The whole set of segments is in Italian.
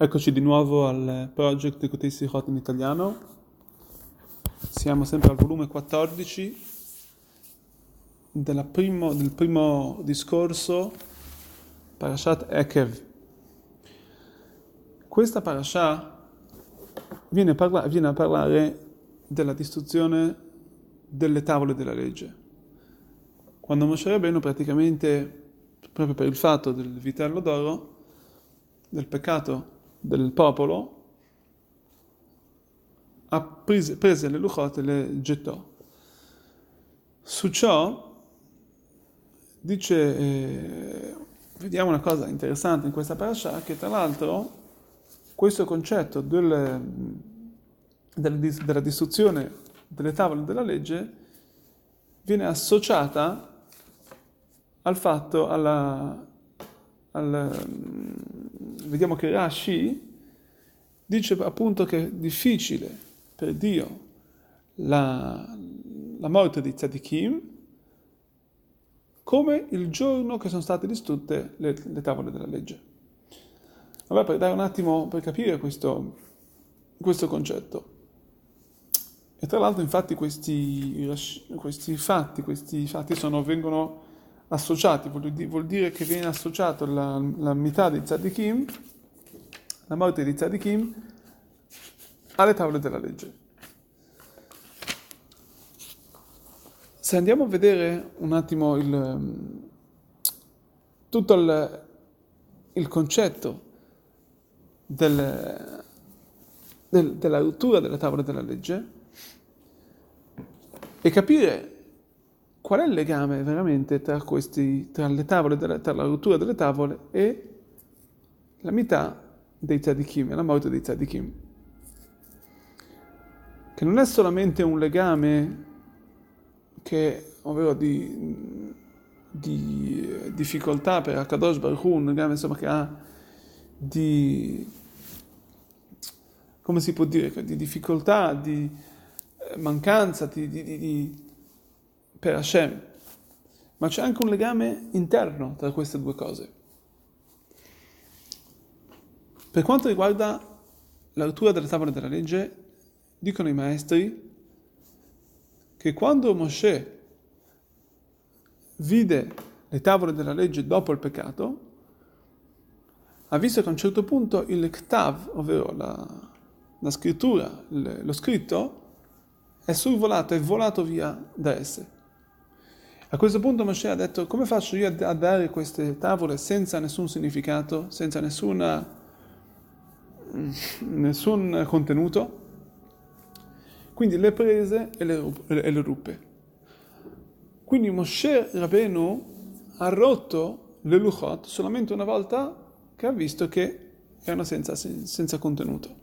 Eccoci di nuovo al project di Kutei Sichot in italiano. Siamo sempre al volume 14 primo, del primo discorso, Parashat Ekev. Questa parasha viene, parla- viene a parlare della distruzione delle tavole della legge. Quando Moshe Rabbeinu praticamente, proprio per il fatto del vitello d'oro, del peccato del popolo, prese, prese le luchot e le gettò. Su ciò dice, eh, vediamo una cosa interessante in questa parasha, che tra l'altro questo concetto del, del, della distruzione delle tavole della legge viene associata al fatto, alla, al, vediamo che Rashi dice appunto che è difficile per Dio la, la morte di Tzadikim come il giorno che sono state distrutte le, le tavole della legge. Allora per dare un attimo, per capire questo, questo concetto, e tra l'altro infatti questi, questi fatti, questi fatti sono, vengono associati, vuol dire che viene associato la, la metà di Tzadikim, la morte di Tzadikim, alle tavole della legge. Se andiamo a vedere un attimo il, tutto il, il concetto del, del, della rottura delle tavole della legge e capire qual è il legame veramente tra, questi, tra le tavole, tra la rottura delle tavole e la metà dei tzadikim, la morte dei tzadikim. Che non è solamente un legame che, ovvero di, di difficoltà per Akadosh Baruch Hu, un legame insomma che ha di, come si può dire, di difficoltà, di eh, mancanza, di, di, di per Hashem, ma c'è anche un legame interno tra queste due cose. Per quanto riguarda la delle tavole della legge, dicono i maestri che quando Moshe vide le tavole della legge dopo il peccato, ha visto che a un certo punto il ktav, ovvero la, la scrittura, lo scritto, è survolato, è volato via da esse. A questo punto Moshe ha detto come faccio io a dare queste tavole senza nessun significato, senza nessuna, nessun contenuto? Quindi le prese e le, e le ruppe. Quindi Moshe Rabenu ha rotto le luchot solamente una volta che ha visto che erano senza, senza contenuto.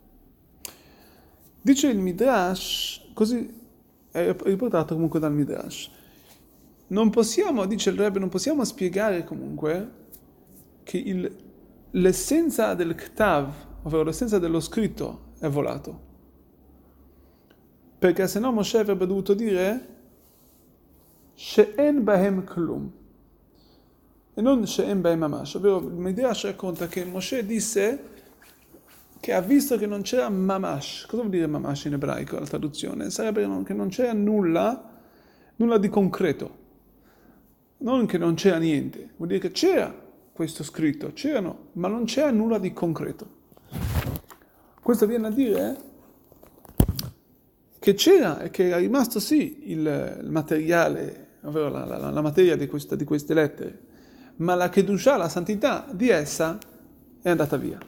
Dice il Midrash, così è riportato comunque dal Midrash non possiamo, dice il Rebbe, non possiamo spiegare comunque che il, l'essenza del ktav, ovvero l'essenza dello scritto, è volato. Perché se no Moshe avrebbe dovuto dire She'en bahem klum e non She'en bahem mamash, ovvero il Midrash racconta che Moshe disse che ha visto che non c'era mamash. Cosa vuol dire mamash in ebraico, la traduzione? Sarebbe che non c'era nulla, nulla di concreto non che non c'era niente, vuol dire che c'era questo scritto, c'erano, ma non c'era nulla di concreto. Questo viene a dire che c'era e che è rimasto sì il, il materiale, ovvero la, la, la materia di, questa, di, queste lettere, ma la Kedusha, la santità di essa è andata via.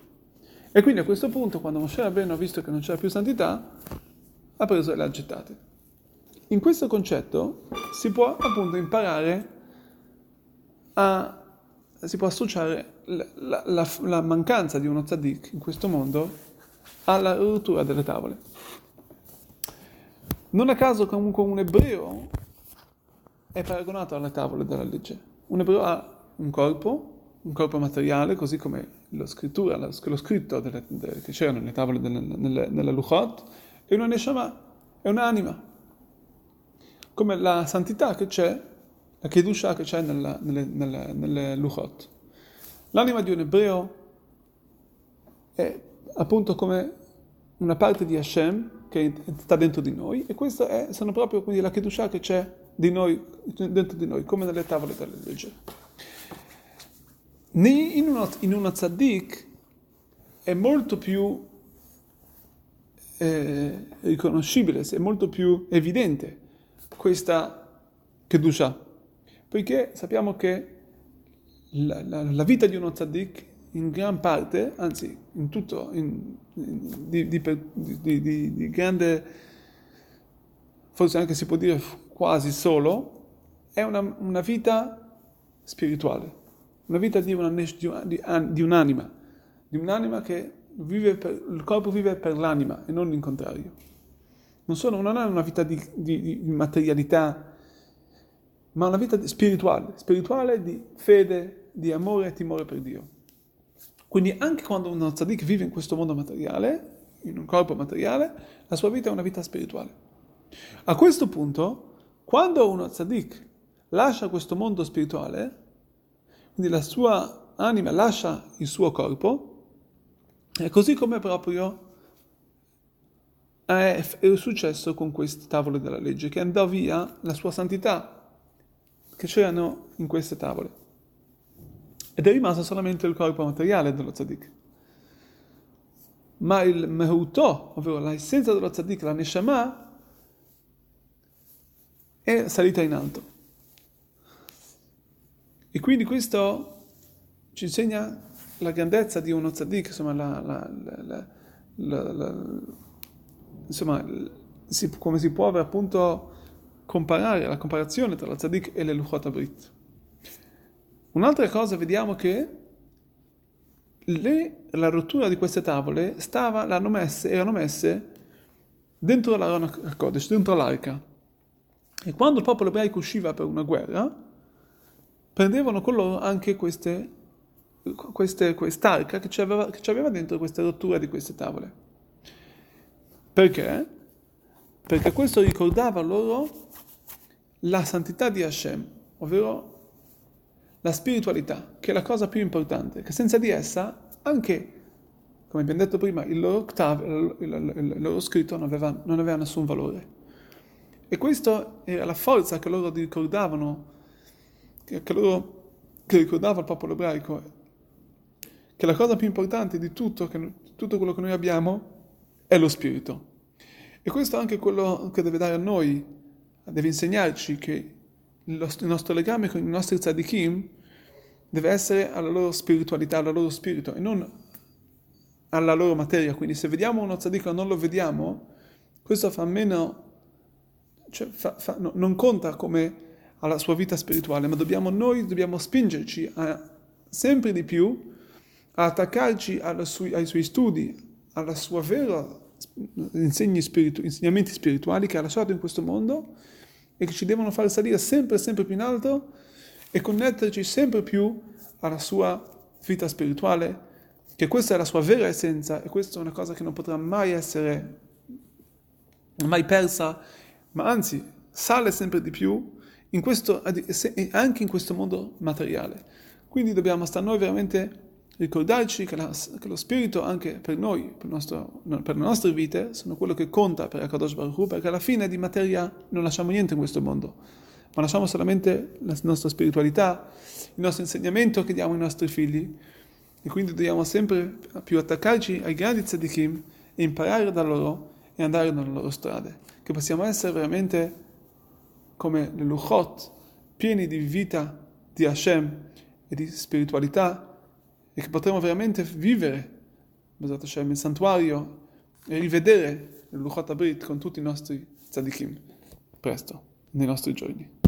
E quindi a questo punto, quando Moshe Rabbeinu ha visto che non c'era più santità, ha preso e le ha gettate. In questo concetto si può appunto imparare a, si può associare la, la, la, mancanza di uno tzaddik in questo mondo alla rottura delle tavole. Non a caso comunque un ebreo è paragonato alle tavole della legge. Un ebreo ha un corpo, un corpo materiale, così come lo lo, scritto delle, delle, che c'erano nelle tavole delle, nelle, nella Luchot, e una Neshama, è un'anima. Come la santità che c'è la Kedusha che c'è nella, nelle, nelle, nelle Luchot. L'anima di un ebreo è appunto come una parte di Hashem che sta dentro di noi e questo è, sono proprio quindi la Kedusha che c'è di noi, dentro di noi, come nelle tavole delle leggi. In uno, in uno tzaddik è molto più eh, riconoscibile, è molto più evidente questa Kedusha, poiché sappiamo che la, la, la vita di uno tzaddik in gran parte, anzi in tutto, in, in, di, di, di, di, grande, forse anche si può dire quasi solo, è una, una vita spirituale, una vita di, una, di, un'anima, di un'anima che vive per, il corpo vive per l'anima e non il contrario. Non, sono, non è una vita di, materialità, ma una vita spirituale, spirituale di fede, di amore e timore per Dio. Quindi anche quando uno tzaddik vive in questo mondo materiale, in un corpo materiale, la sua vita è una vita spirituale. A questo punto, quando uno tzaddik lascia questo mondo spirituale, quindi la sua anima lascia il suo corpo, è così come proprio è, successo con queste tavole della legge, che andò via la sua santità che c'erano in queste tavole ed è rimasto solamente il corpo materiale dello tzaddik. Ma il mehutò, ovvero l'essenza dello tzaddik, la neshama, è salita in alto. E quindi questo ci insegna la grandezza di uno tzaddik, insomma, la, la, la, insomma come si può appunto comparare la comparazione tra lo tzaddik e le luchot abrit. Un'altra cosa, vediamo che le, la rottura di queste tavole stava, l'hanno messe, erano messe dentro la Kodesh, dentro l'arca. E quando il popolo ebraico usciva per una guerra, prendevano con loro anche queste, queste, quest'arca che aveva, che aveva dentro queste rotture di queste tavole. Perché? Perché questo ricordava loro la santità di Hashem, ovvero la spiritualità, che è la cosa più importante, che senza di essa anche, come abbiamo detto prima, il loro il, il loro scritto non aveva, non aveva nessun valore. E questa era la forza che loro ricordavano, che, che, loro, che ricordava il popolo ebraico, che la cosa più importante di tutto, che, tutto quello che noi abbiamo, è lo spirito. E questo è anche quello che deve dare a noi, deve insegnarci che il nostro legame con i nostri tzadikim deve essere alla loro spiritualità, al loro spirito e non alla loro materia. Quindi se vediamo uno tzaddik e non lo vediamo, questo fa meno, cioè fa, fa, no, non conta come alla sua vita spirituale, ma dobbiamo, noi dobbiamo spingerci a, sempre di più a attaccarci sui, ai suoi studi, alla sua vera spiritu, insegnamenti spirituali che ha lasciato in questo mondo e che ci devono far salire sempre sempre più in alto e connetterci sempre più alla sua vita spirituale, che questa è la sua vera essenza e questa è una cosa che non potrà mai essere mai persa, ma anzi sale sempre di più in questo, anche in questo mondo materiale. Quindi dobbiamo sta noi veramente ricordarci che, la, che, lo spirito anche per noi, per, nostro, per, le nostre vite, sono quello che conta per Akadosh Baruch Hu, perché alla fine di materia non lasciamo niente in questo mondo ma lasciamo solamente la nostra spiritualità, il nostro insegnamento che diamo ai nostri figli. E quindi dobbiamo sempre più attaccarci ai grandi tzadikim e imparare da loro e andare nelle loro strade. Che possiamo essere veramente come le luchot, pieni di vita di Hashem e di spiritualità e che potremo veramente vivere Bezat Hashem, il santuario e rivedere il Luchot Abrit con tutti i nostri tzadikim presto, nei nostri giorni.